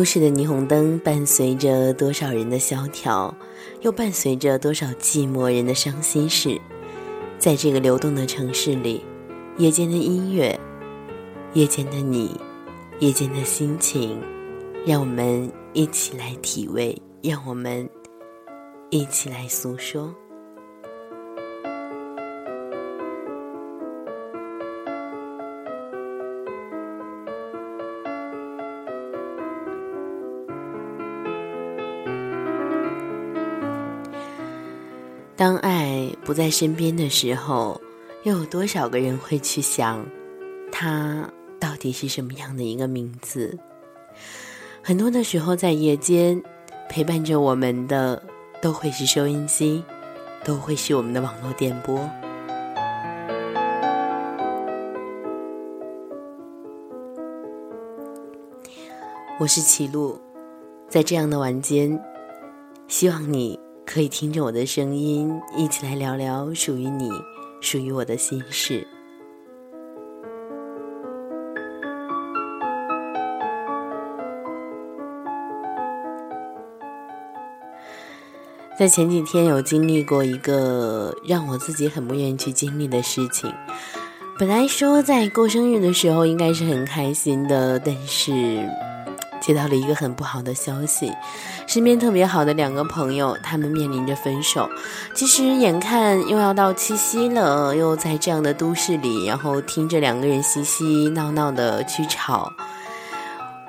都市的霓虹灯伴随着多少人的萧条，又伴随着多少寂寞人的伤心事。在这个流动的城市里，夜间的音乐，夜间的你，夜间的心情，让我们一起来体味，让我们一起来诉说。当爱不在身边的时候，又有多少个人会去想，他到底是什么样的一个名字？很多的时候，在夜间陪伴着我们的，都会是收音机，都会是我们的网络电波。我是齐路，在这样的晚间，希望你。可以听着我的声音，一起来聊聊属于你、属于我的心事。在前几天有经历过一个让我自己很不愿意去经历的事情。本来说在过生日的时候应该是很开心的，但是。接到了一个很不好的消息，身边特别好的两个朋友，他们面临着分手。其实眼看又要到七夕了，又在这样的都市里，然后听着两个人嘻嘻闹闹的去吵，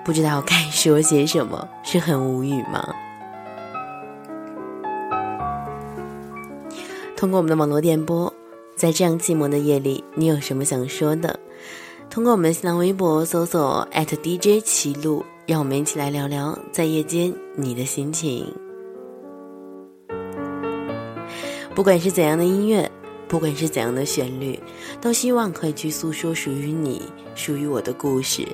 不知道该说些什么，是很无语吗？通过我们的网络电波，在这样寂寞的夜里，你有什么想说的？通过我们的新浪微博搜索 @DJ 齐路。让我们一起来聊聊在夜间你的心情。不管是怎样的音乐，不管是怎样的旋律，都希望可以去诉说属于你、属于我的故事。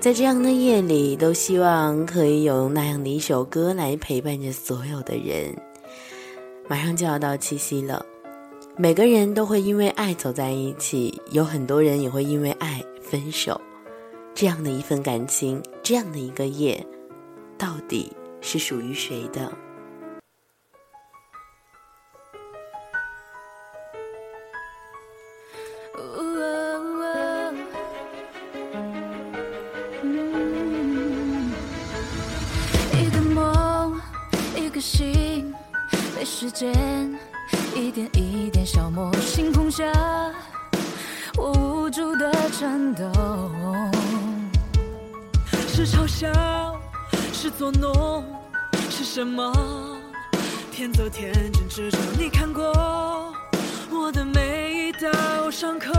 在这样的夜里，都希望可以有那样的一首歌来陪伴着所有的人。马上就要到七夕了，每个人都会因为爱走在一起，有很多人也会因为爱分手。这样的一份感情，这样的一个夜，到底是属于谁的？是嘲笑，是作弄，是什么？天走天真执着，你看过我的每一道伤口。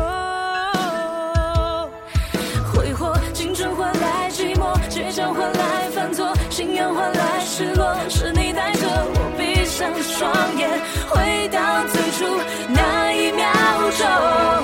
挥霍青春换来寂寞，倔强换来犯错，信仰换来失落，是你带着我闭上双眼，回到最初那一秒钟。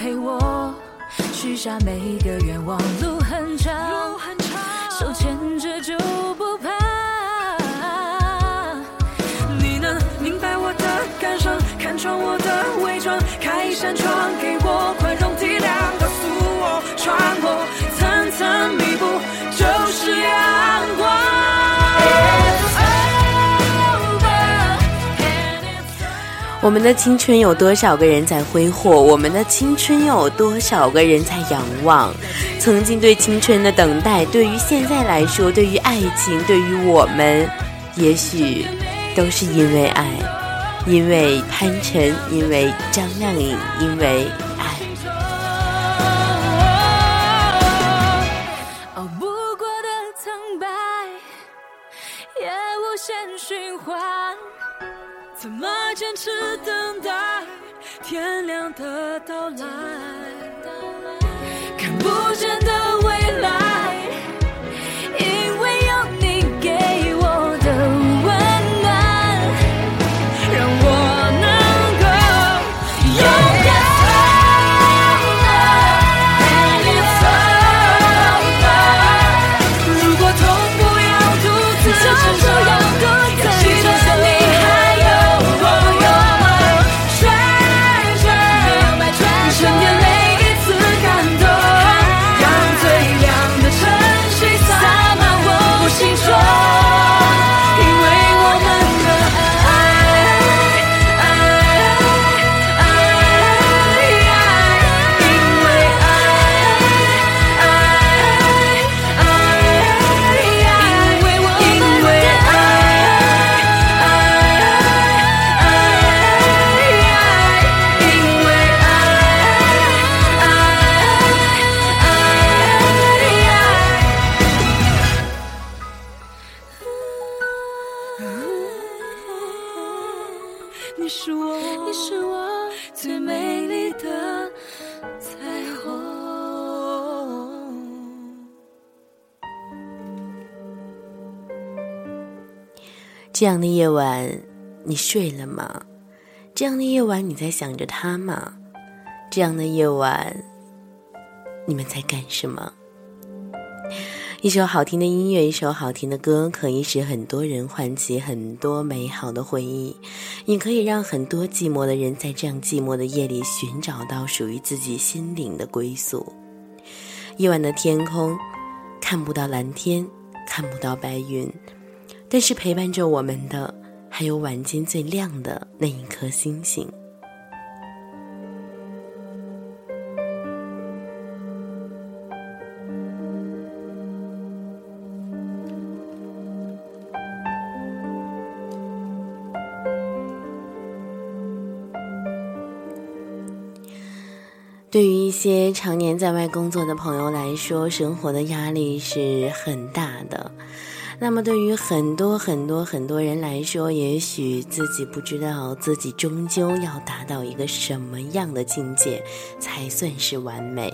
陪我许下每一个愿望，路很长，手牵着就我们的青春有多少个人在挥霍？我们的青春又有多少个人在仰望？曾经对青春的等待，对于现在来说，对于爱情，对于我们，也许都是因为爱。因为潘辰，因为张靓颖，因为的到来？这样的夜晚，你睡了吗？这样的夜晚，你在想着他吗？这样的夜晚，你们在干什么？一首好听的音乐，一首好听的歌，可以使很多人唤起很多美好的回忆，也可以让很多寂寞的人在这样寂寞的夜里寻找到属于自己心灵的归宿。夜晚的天空，看不到蓝天，看不到白云，但是陪伴着我们的，还有晚间最亮的那一颗星星。对于一些常年在外工作的朋友来说，生活的压力是很大的。那么，对于很多很多很多人来说，也许自己不知道自己终究要达到一个什么样的境界才算是完美。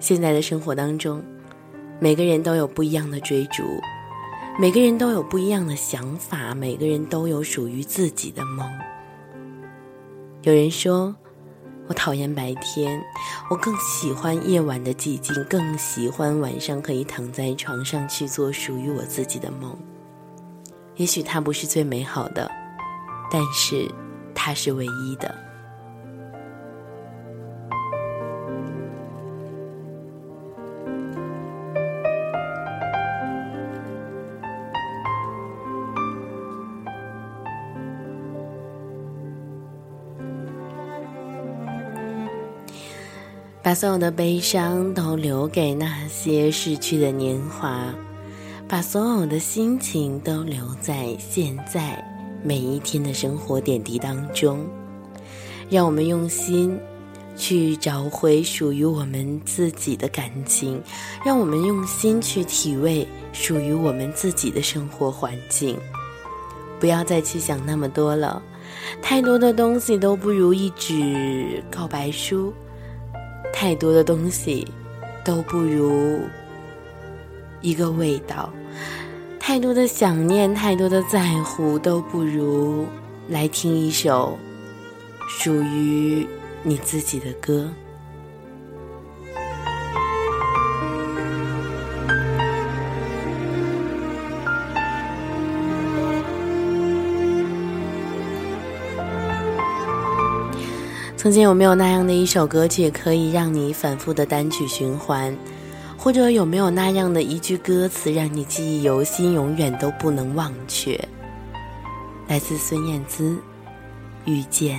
现在的生活当中，每个人都有不一样的追逐，每个人都有不一样的想法，每个人都有属于自己的梦。有人说。我讨厌白天，我更喜欢夜晚的寂静，更喜欢晚上可以躺在床上去做属于我自己的梦。也许它不是最美好的，但是它是唯一的。把所有的悲伤都留给那些逝去的年华，把所有的心情都留在现在每一天的生活点滴当中。让我们用心去找回属于我们自己的感情，让我们用心去体味属于我们自己的生活环境。不要再去想那么多了，太多的东西都不如一纸告白书。太多的东西都不如一个味道，太多的想念，太多的在乎都不如来听一首属于你自己的歌。曾经有没有那样的一首歌曲，可以让你反复的单曲循环？或者有没有那样的一句歌词，让你记忆犹新，永远都不能忘却？来自孙燕姿，《遇见》。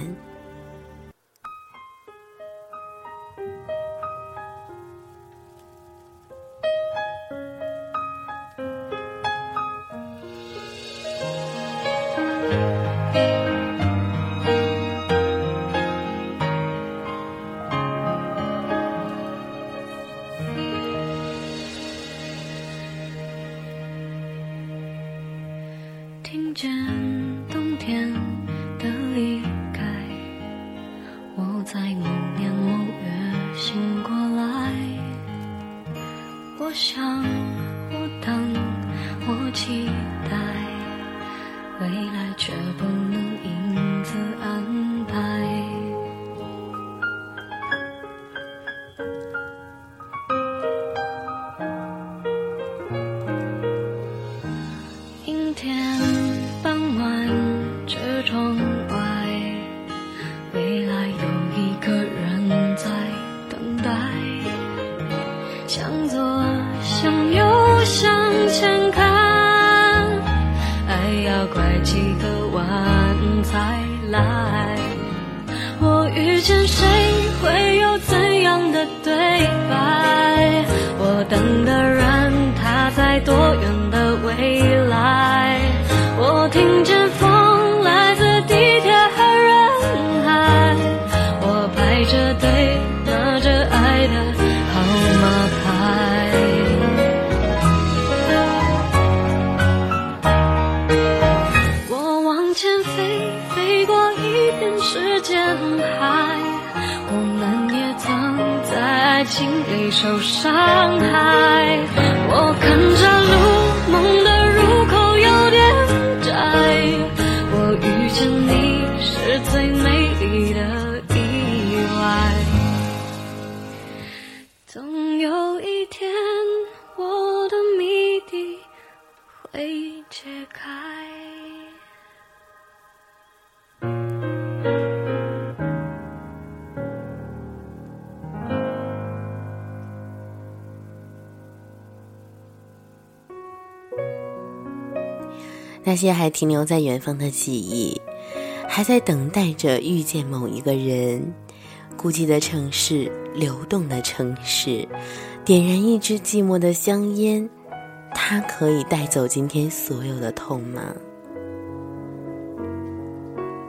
那些还停留在远方的记忆，还在等待着遇见某一个人。孤寂的城市，流动的城市，点燃一支寂寞的香烟，它可以带走今天所有的痛吗？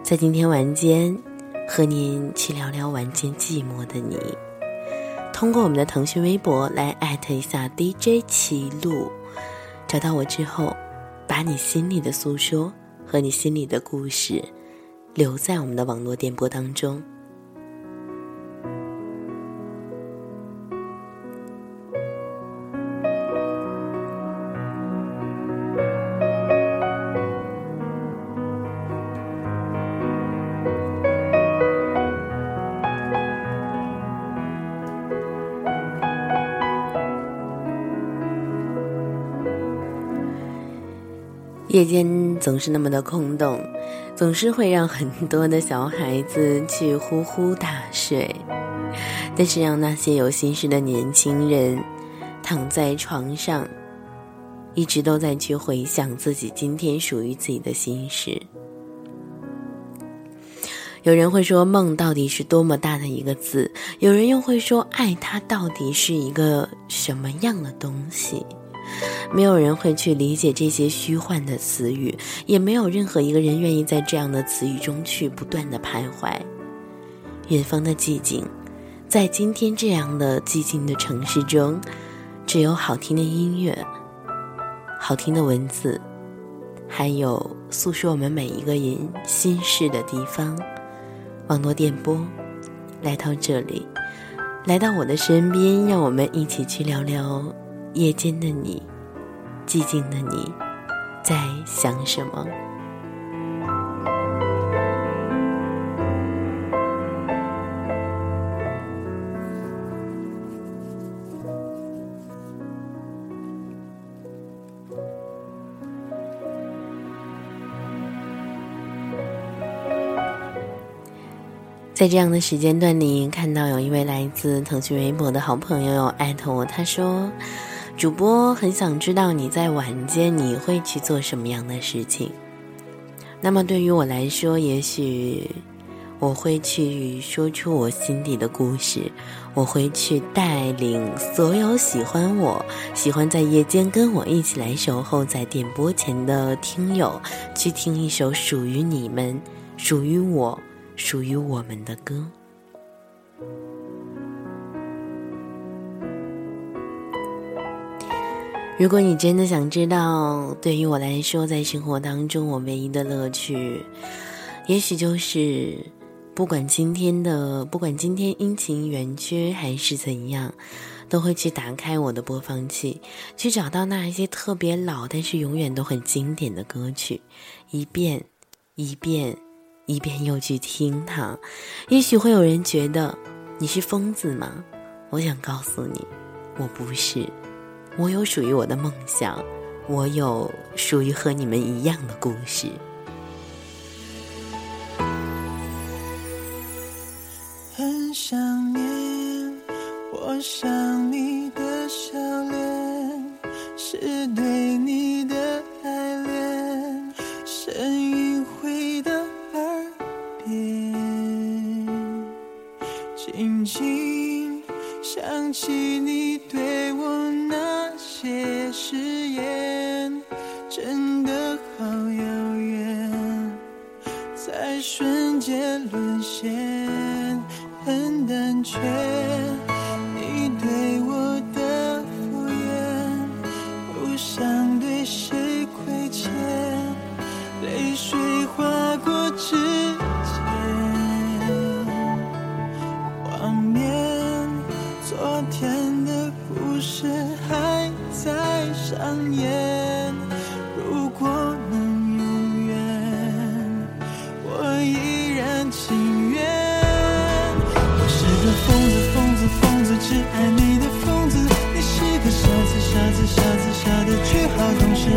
在今天晚间，和您去聊聊晚间寂寞的你。通过我们的腾讯微博来艾特一下 DJ 齐路，找到我之后。把你心里的诉说和你心里的故事，留在我们的网络电波当中。夜间总是那么的空洞，总是会让很多的小孩子去呼呼大睡，但是让那些有心事的年轻人躺在床上，一直都在去回想自己今天属于自己的心事。有人会说梦到底是多么大的一个字，有人又会说爱它到底是一个什么样的东西。没有人会去理解这些虚幻的词语，也没有任何一个人愿意在这样的词语中去不断的徘徊。远方的寂静，在今天这样的寂静的城市中，只有好听的音乐、好听的文字，还有诉说我们每一个人心事的地方。网络电波，来到这里，来到我的身边，让我们一起去聊聊夜间的你。寂静的你，在想什么？在这样的时间段里，看到有一位来自腾讯微博的好朋友艾特我，他说。主播很想知道你在晚间你会去做什么样的事情。那么对于我来说，也许我会去说出我心底的故事，我会去带领所有喜欢我、喜欢在夜间跟我一起来守候在电波前的听友，去听一首属于你们、属于我、属于我们的歌。如果你真的想知道，对于我来说，在生活当中我唯一的乐趣，也许就是，不管今天的，不管今天阴晴圆缺还是怎样，都会去打开我的播放器，去找到那一些特别老但是永远都很经典的歌曲，一遍，一遍，一遍又去听它。也许会有人觉得你是疯子吗？我想告诉你，我不是。我有属于我的梦想，我有属于和你们一样的故事。在瞬间沦陷，很胆怯。你对我的敷衍，不想对谁亏欠，泪水划过指尖，画面，昨天的故事还。在上演，子，傻子，傻子，傻的却好懂事，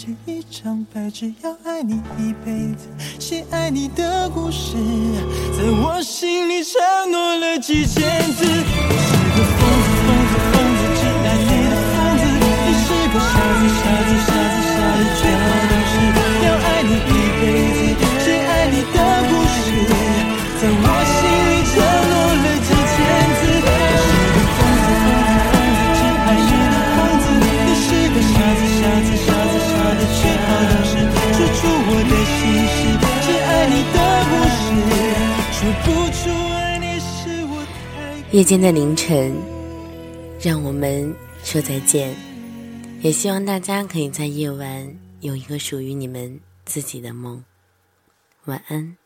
写一张白纸要爱你一辈子，写爱你的故事，在我心里承诺了几千次。我是个疯子，夜间的凌晨，让我们说再见。也希望大家可以在夜晚有一个属于你们自己的梦。晚安。